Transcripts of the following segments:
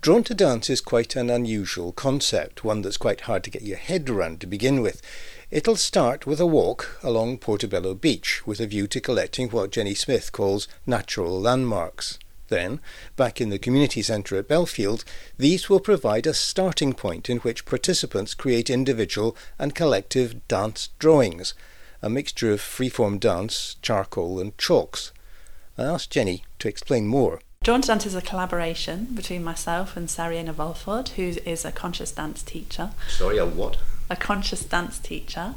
Drawn to Dance is quite an unusual concept, one that's quite hard to get your head around to begin with. It'll start with a walk along Portobello Beach with a view to collecting what Jenny Smith calls natural landmarks. Then, back in the community centre at Bellfield, these will provide a starting point in which participants create individual and collective dance drawings, a mixture of freeform dance, charcoal, and chalks. I asked Jenny to explain more. Drawn to Dance is a collaboration between myself and Sariana Volford, who is a conscious dance teacher. Sorry, a what? A conscious dance teacher.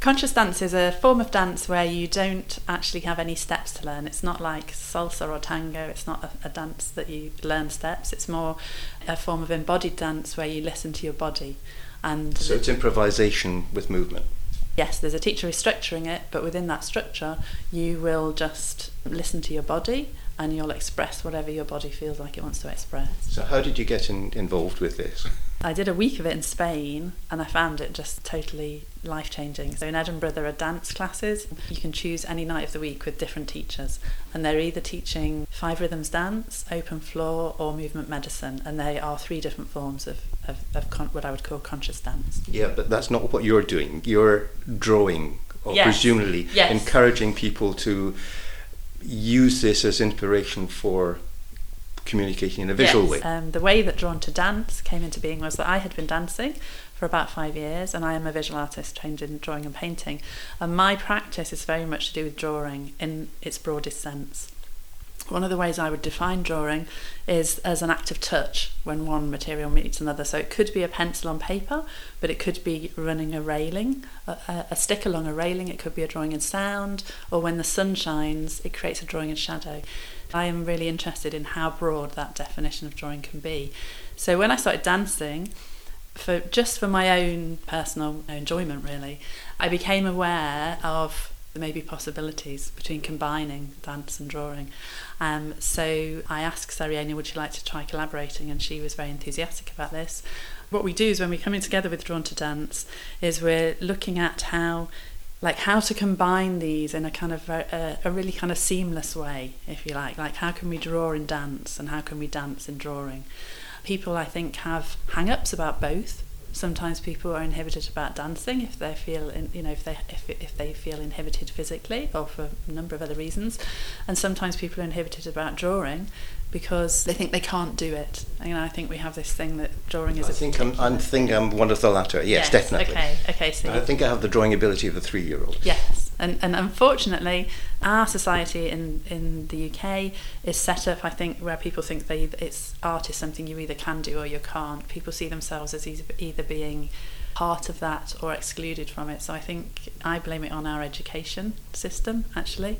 Conscious dance is a form of dance where you don't actually have any steps to learn. It's not like salsa or tango. It's not a, a dance that you learn steps. It's more a form of embodied dance where you listen to your body. And so it's improvisation with movement. Yes, there's a teacher who's structuring it, but within that structure, you will just listen to your body and you'll express whatever your body feels like it wants to express. So, how did you get in, involved with this? I did a week of it in Spain and I found it just totally life changing. So, in Edinburgh, there are dance classes. You can choose any night of the week with different teachers, and they're either teaching five rhythms dance, open floor, or movement medicine, and they are three different forms of, of, of con- what I would call conscious dance. Yeah, but that's not what you're doing. You're drawing, or yes. presumably yes. encouraging people to use this as inspiration for communicating in a visual yes. way. Um, the way that Drawn to Dance came into being was that I had been dancing for about five years and I am a visual artist trained in drawing and painting. And my practice is very much to do with drawing in its broadest sense. One of the ways I would define drawing is as an act of touch when one material meets another. So it could be a pencil on paper, but it could be running a railing, a, a, stick along a railing, it could be a drawing in sound, or when the sun shines, it creates a drawing in shadow. I am really interested in how broad that definition of drawing can be. So when I started dancing, for just for my own personal enjoyment really, I became aware of there may be possibilities between combining dance and drawing. Um, so I asked Sariana, would you like to try collaborating? And she was very enthusiastic about this. What we do is when we come in together with Drawn to Dance, is we're looking at how like how to combine these in a kind of a, a, really kind of seamless way, if you like. Like how can we draw in dance and how can we dance in drawing? People, I think, have hang-ups about both sometimes people are inhibited about dancing if they feel in, you know if they if, if they feel inhibited physically or for a number of other reasons and sometimes people are inhibited about drawing because they think they can't do it. Know, I think we have this thing that drawing is. I think I'm, I think I'm one of the latter. Yes, yes definitely. Okay, okay. So I think I have the drawing ability of a three-year-old. Yes, and and unfortunately, our society in in the UK is set up. I think where people think they it's art is something you either can do or you can't. People see themselves as either being part of that or excluded from it. So I think I blame it on our education system actually.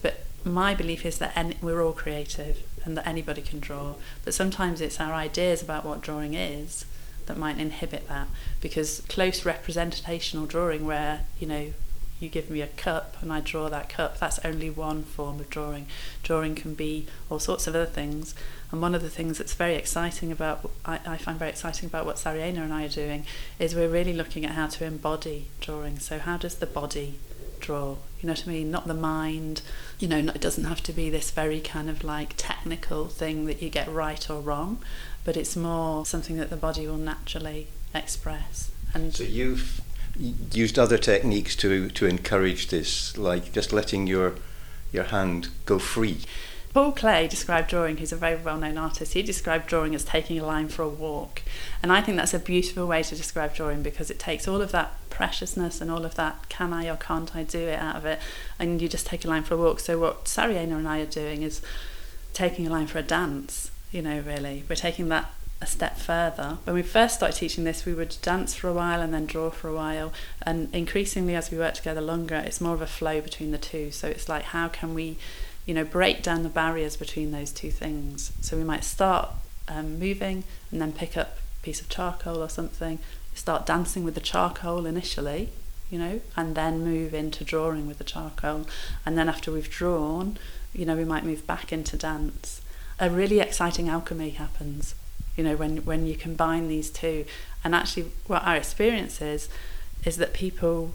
But my belief is that any, we're all creative and that anybody can draw. But sometimes it's our ideas about what drawing is that might inhibit that because close representational drawing where, you know, you give me a cup and I draw that cup, that's only one form of drawing. Drawing can be all sorts of other things. And one of the things that's very exciting about, I, I find very exciting about what Sariana and I are doing, is we're really looking at how to embody drawing. So, how does the body draw? You know what I mean? Not the mind. You know, it doesn't have to be this very kind of like technical thing that you get right or wrong, but it's more something that the body will naturally express. And so you've used other techniques to to encourage this, like just letting your your hand go free. Paul Klee described drawing, he's a very well known artist, he described drawing as taking a line for a walk. And I think that's a beautiful way to describe drawing because it takes all of that preciousness and all of that can I or can't I do it out of it, and you just take a line for a walk. So, what Sariana and I are doing is taking a line for a dance, you know, really. We're taking that a step further. When we first started teaching this, we would dance for a while and then draw for a while. And increasingly, as we work together longer, it's more of a flow between the two. So it's like, how can we you know, break down the barriers between those two things. So we might start um, moving and then pick up a piece of charcoal or something, start dancing with the charcoal initially, you know, and then move into drawing with the charcoal. And then after we've drawn, you know, we might move back into dance. A really exciting alchemy happens, you know, when, when you combine these two. And actually, what our experience is, is that people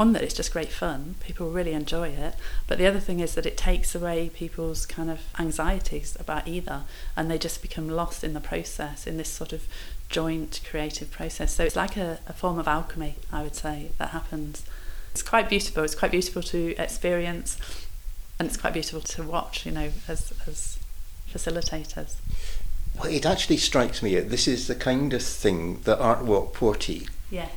one that it's just great fun. People really enjoy it. But the other thing is that it takes away people's kind of anxieties about either, and they just become lost in the process in this sort of joint creative process. So it's like a, a form of alchemy, I would say, that happens. It's quite beautiful. It's quite beautiful to experience, and it's quite beautiful to watch. You know, as as facilitators. Well, it actually strikes me that this is the kind of thing that Art Walk Porty yes.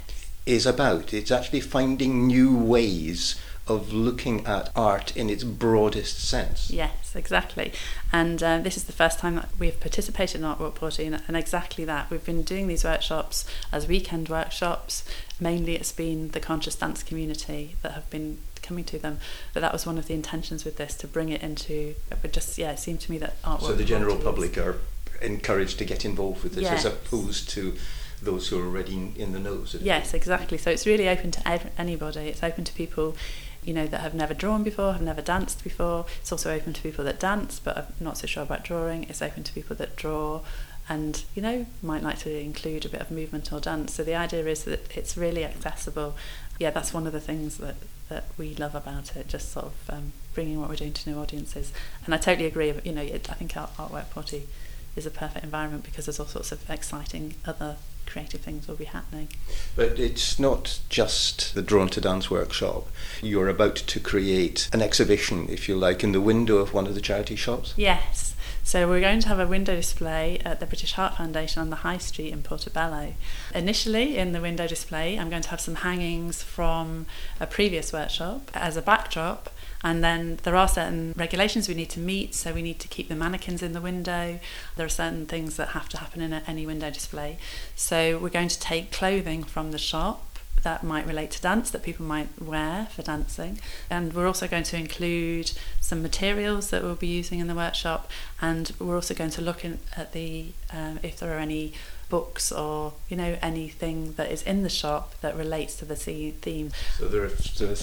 is about. It's actually finding new ways of looking at art in its broadest sense. Yes, exactly. And uh, this is the first time that we've participated in Art Walk Porty, and, and exactly that. We've been doing these workshops as weekend workshops. Mainly, it's been the conscious dance community that have been coming to them. But that was one of the intentions with this to bring it into. But just yeah, it seemed to me that art. So the general public are encouraged to get involved with this Yes. as opposed to those who are already in, in the know. Yes, exactly. So it's really open to ev- anybody. It's open to people, you know, that have never drawn before, have never danced before. It's also open to people that dance but are not so sure about drawing. It's open to people that draw and, you know, might like to include a bit of movement or dance. So the idea is that it's really accessible. Yeah, that's one of the things that, that we love about it, just sort of um, bringing what we're doing to new audiences. And I totally agree. You know, it, I think Art, Artwork Potty is a perfect environment because there's all sorts of exciting other creative things will be happening. But it's not just the Drawn to Dance workshop. You're about to create an exhibition, if you like, in the window of one of the charity shops. Yes. So we're going to have a window display at the British Heart Foundation on the High Street in Portobello. Initially, in the window display, I'm going to have some hangings from a previous workshop as a backdrop. And then there are certain regulations we need to meet, so we need to keep the mannequins in the window. There are certain things that have to happen in any window display. So we're going to take clothing from the shop that might relate to dance that people might wear for dancing. And we're also going to include some materials that we'll be using in the workshop. And we're also going to look in, at the um, if there are any books or you know anything that is in the shop that relates to the theme. So there are,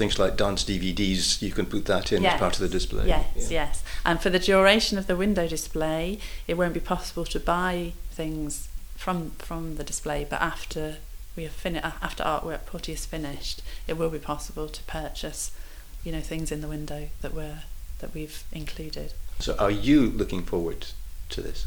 things like dance DVDs, you can put that in Yes. as part of the display. Yes, Yeah. yes. And for the duration of the window display, it won't be possible to buy things from from the display, but after we have finished, after artwork putty is finished, it will be possible to purchase, you know, things in the window that were that we've included. So are you looking forward to this?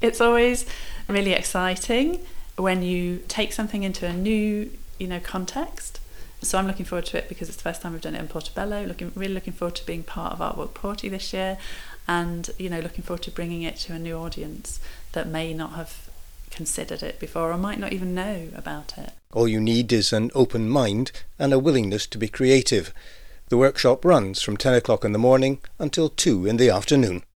It's always really exciting when you take something into a new, you know, context. So I'm looking forward to it because it's the first time we've done it in Portobello. Looking really looking forward to being part of Art Walk Porty this year, and you know, looking forward to bringing it to a new audience that may not have considered it before or might not even know about it. All you need is an open mind and a willingness to be creative. The workshop runs from 10 o'clock in the morning until 2 in the afternoon.